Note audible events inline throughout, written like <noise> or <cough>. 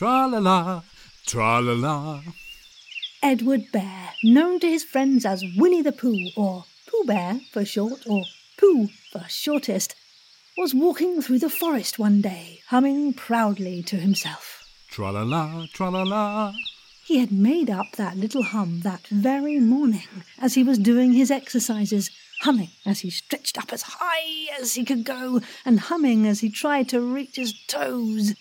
Tra la la, tra la la. Edward Bear, known to his friends as Winnie the Pooh, or Pooh Bear for short, or Pooh for shortest, was walking through the forest one day, humming proudly to himself. Tra la la, tra la la. He had made up that little hum that very morning as he was doing his exercises, humming as he stretched up as high as he could go, and humming as he tried to reach his toes.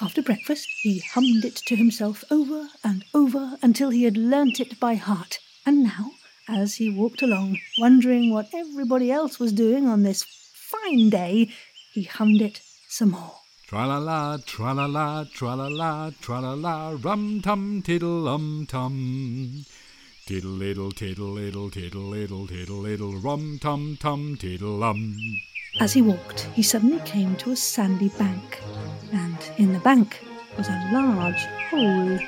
After breakfast, he hummed it to himself over and over until he had learnt it by heart. And now, as he walked along, wondering what everybody else was doing on this fine day, he hummed it some more. Tra la la, tra la la, tra la la, tra la la, rum tum tiddle um tum. Tiddle little tiddle little tiddle little tiddle little rum tum tum tiddle um. As he walked, he suddenly came to a sandy bank, and in the bank was a large hole.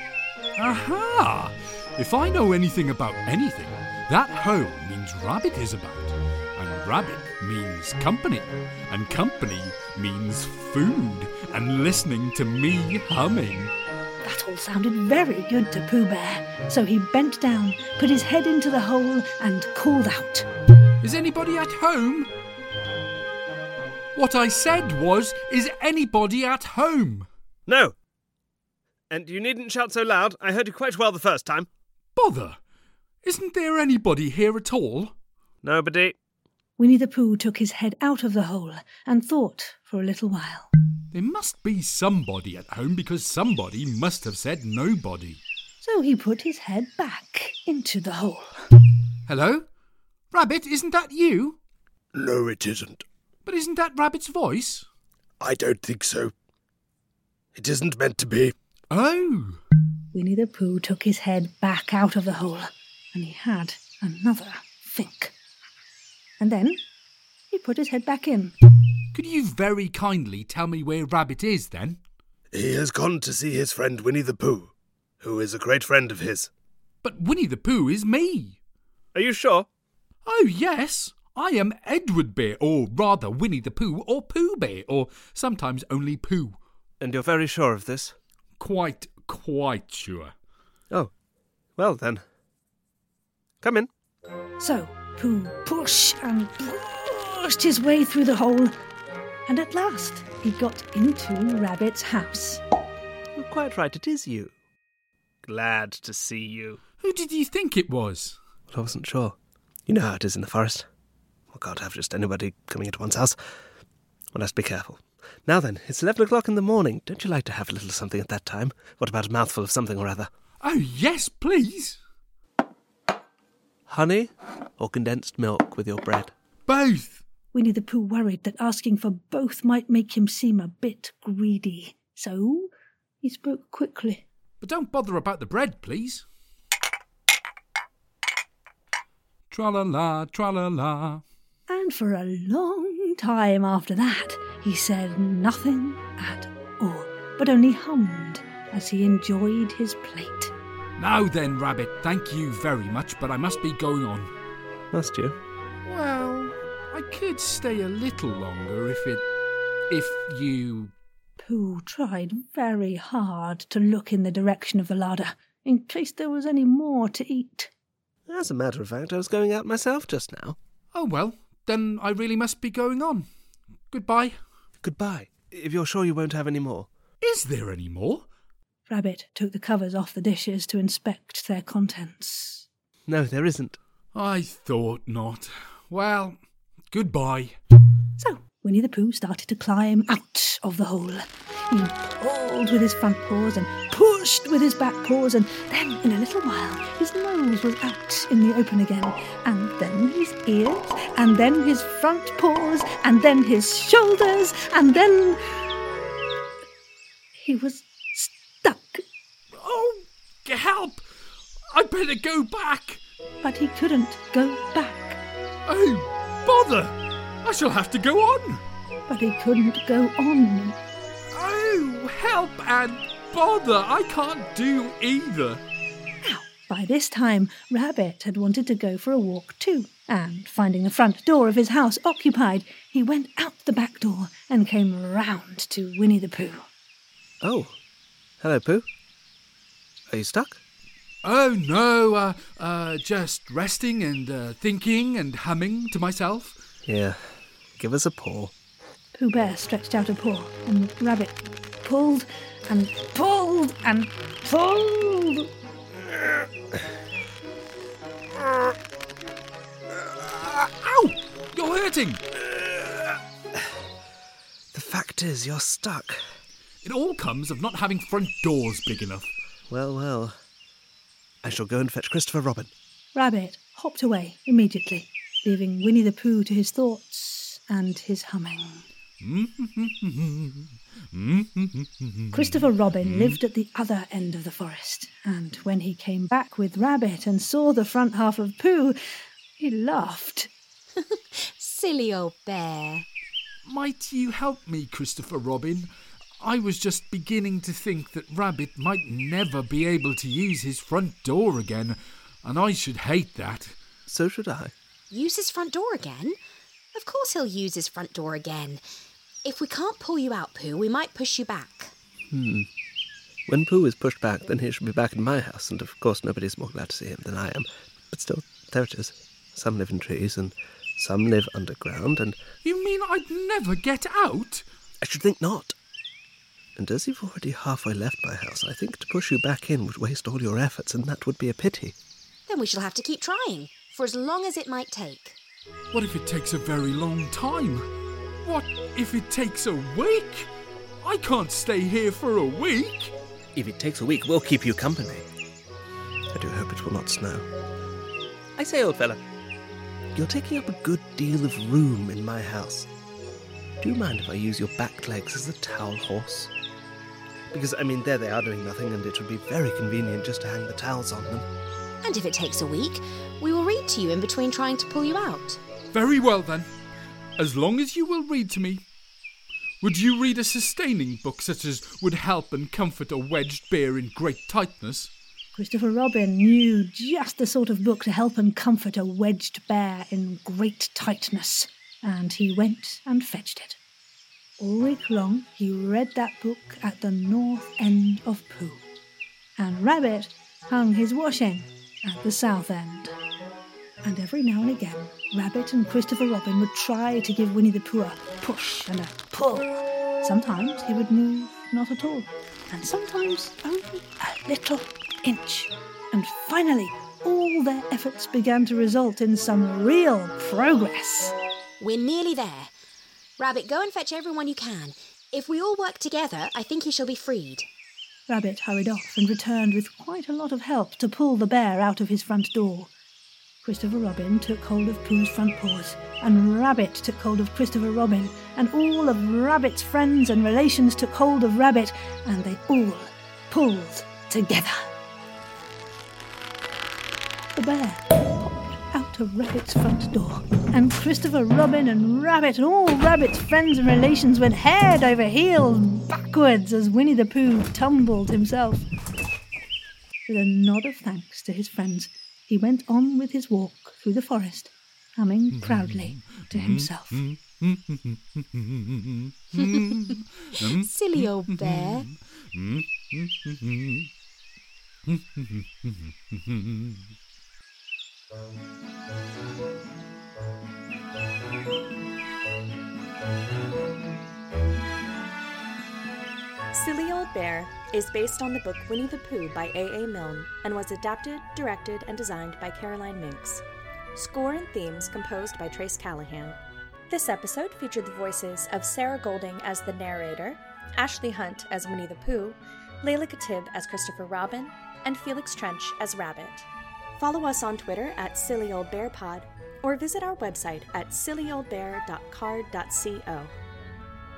Aha! If I know anything about anything, that hole means rabbit is about. And rabbit means company. And company means food and listening to me humming. That all sounded very good to Pooh Bear, so he bent down, put his head into the hole, and called out. Is anybody at home? What I said was, is anybody at home? No. And you needn't shout so loud. I heard you quite well the first time. Bother! Isn't there anybody here at all? Nobody. Winnie the Pooh took his head out of the hole and thought for a little while. There must be somebody at home because somebody must have said nobody. So he put his head back into the hole. Hello? Rabbit, isn't that you? No, it isn't. But isn't that Rabbit's voice? I don't think so. It isn't meant to be. Oh! Winnie the Pooh took his head back out of the hole, and he had another think. And then he put his head back in. Could you very kindly tell me where Rabbit is then? He has gone to see his friend Winnie the Pooh, who is a great friend of his. But Winnie the Pooh is me. Are you sure? Oh, yes. I am Edward Bear, or rather Winnie the Pooh, or Pooh Bear, or sometimes only Pooh. And you're very sure of this? Quite, quite sure. Oh. Well then. Come in. So Pooh pushed and pushed his way through the hole, and at last he got into Rabbit's house. You're quite right, it is you. Glad to see you. Who did you think it was? Well, I wasn't sure. You know how it is in the forest. One can't have just anybody coming into one's house. One has to be careful. Now then, it's eleven o'clock in the morning. Don't you like to have a little something at that time? What about a mouthful of something or other? Oh, yes, please. Honey or condensed milk with your bread? Both. Winnie the Pooh worried that asking for both might make him seem a bit greedy. So he spoke quickly. But don't bother about the bread, please. Tra la la, tra la la. And for a long time after that, he said nothing at all, but only hummed as he enjoyed his plate. Now then, Rabbit, thank you very much, but I must be going on. Must you? Well, I could stay a little longer if it. if you. Pooh tried very hard to look in the direction of the larder, in case there was any more to eat. As a matter of fact, I was going out myself just now. Oh, well, then I really must be going on. Goodbye. Goodbye. If you're sure you won't have any more. Is there any more? Rabbit took the covers off the dishes to inspect their contents. No, there isn't. I thought not. Well, goodbye. So Winnie the Pooh started to climb out of the hole. He pulled with his front paws and pushed with his back paws, and then in a little while his nose was out in the open again, and then his ears, and then his front paws, and then his shoulders, and then he was stuck. Oh, help! I'd better go back. But he couldn't go back. Oh, bother! I shall have to go on. But he couldn't go on. Oh, help and bother! I can't do either. Now, by this time, Rabbit had wanted to go for a walk too, and finding the front door of his house occupied, he went out the back door and came round to Winnie the Pooh. Oh, hello, Pooh. Are you stuck? Oh no, uh, uh, just resting and uh, thinking and humming to myself. Yeah. Give us a paw. Pooh Bear stretched out a paw, and Rabbit pulled and pulled and pulled. Ow! You're hurting. The fact is, you're stuck. It all comes of not having front doors big enough. Well, well. I shall go and fetch Christopher Robin. Rabbit hopped away immediately, leaving Winnie the Pooh to his thoughts and his humming. <laughs> Christopher Robin lived at the other end of the forest, and when he came back with Rabbit and saw the front half of Pooh, he laughed. <laughs> Silly old bear. Might you help me, Christopher Robin? I was just beginning to think that Rabbit might never be able to use his front door again, and I should hate that. So should I. Use his front door again? Of course he'll use his front door again. If we can't pull you out, Pooh, we might push you back. Hmm. When Pooh is pushed back, then he should be back in my house, and of course nobody's more glad to see him than I am. But still, there it is. Some live in trees, and some live underground, and You mean I'd never get out? I should think not. And as you've already halfway left my house, I think to push you back in would waste all your efforts, and that would be a pity. Then we shall have to keep trying, for as long as it might take. What if it takes a very long time? What if it takes a week? I can't stay here for a week. If it takes a week, we'll keep you company. I do hope it will not snow. I say, old fella, you're taking up a good deal of room in my house. Do you mind if I use your back legs as a towel horse? Because, I mean, there they are doing nothing, and it would be very convenient just to hang the towels on them. And if it takes a week, we will read to you in between trying to pull you out. Very well then. As long as you will read to me. Would you read a sustaining book such as would help and comfort a wedged bear in great tightness? Christopher Robin knew just the sort of book to help and comfort a wedged bear in great tightness, and he went and fetched it. All week long he read that book at the north end of Pooh, and Rabbit hung his washing at the south end. And every now and again, Rabbit and Christopher Robin would try to give Winnie the Pooh a push and a pull. Sometimes he would move not at all, and sometimes only a little inch. And finally, all their efforts began to result in some real progress. We're nearly there. Rabbit, go and fetch everyone you can. If we all work together, I think he shall be freed. Rabbit hurried off and returned with quite a lot of help to pull the bear out of his front door. Christopher Robin took hold of Pooh's front paws, and Rabbit took hold of Christopher Robin, and all of Rabbit's friends and relations took hold of Rabbit, and they all pulled together. The bear popped out of Rabbit's front door, and Christopher Robin and Rabbit and all Rabbit's friends and relations went head over heels backwards as Winnie the Pooh tumbled himself. With a nod of thanks to his friends, he went on with his walk through the forest, humming proudly to himself. Silly old bear. <laughs> Silly Old Bear is based on the book Winnie the Pooh by A. A. Milne and was adapted, directed, and designed by Caroline Mincks. Score and themes composed by Trace Callahan. This episode featured the voices of Sarah Golding as the narrator, Ashley Hunt as Winnie the Pooh, Layla Katib as Christopher Robin, and Felix Trench as Rabbit. Follow us on Twitter at SillyOldBearPod or visit our website at sillyoldbear.carrd.co.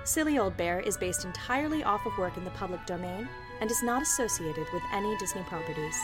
Silly Old Bear is based entirely off of work in the public domain and is not associated with any Disney properties.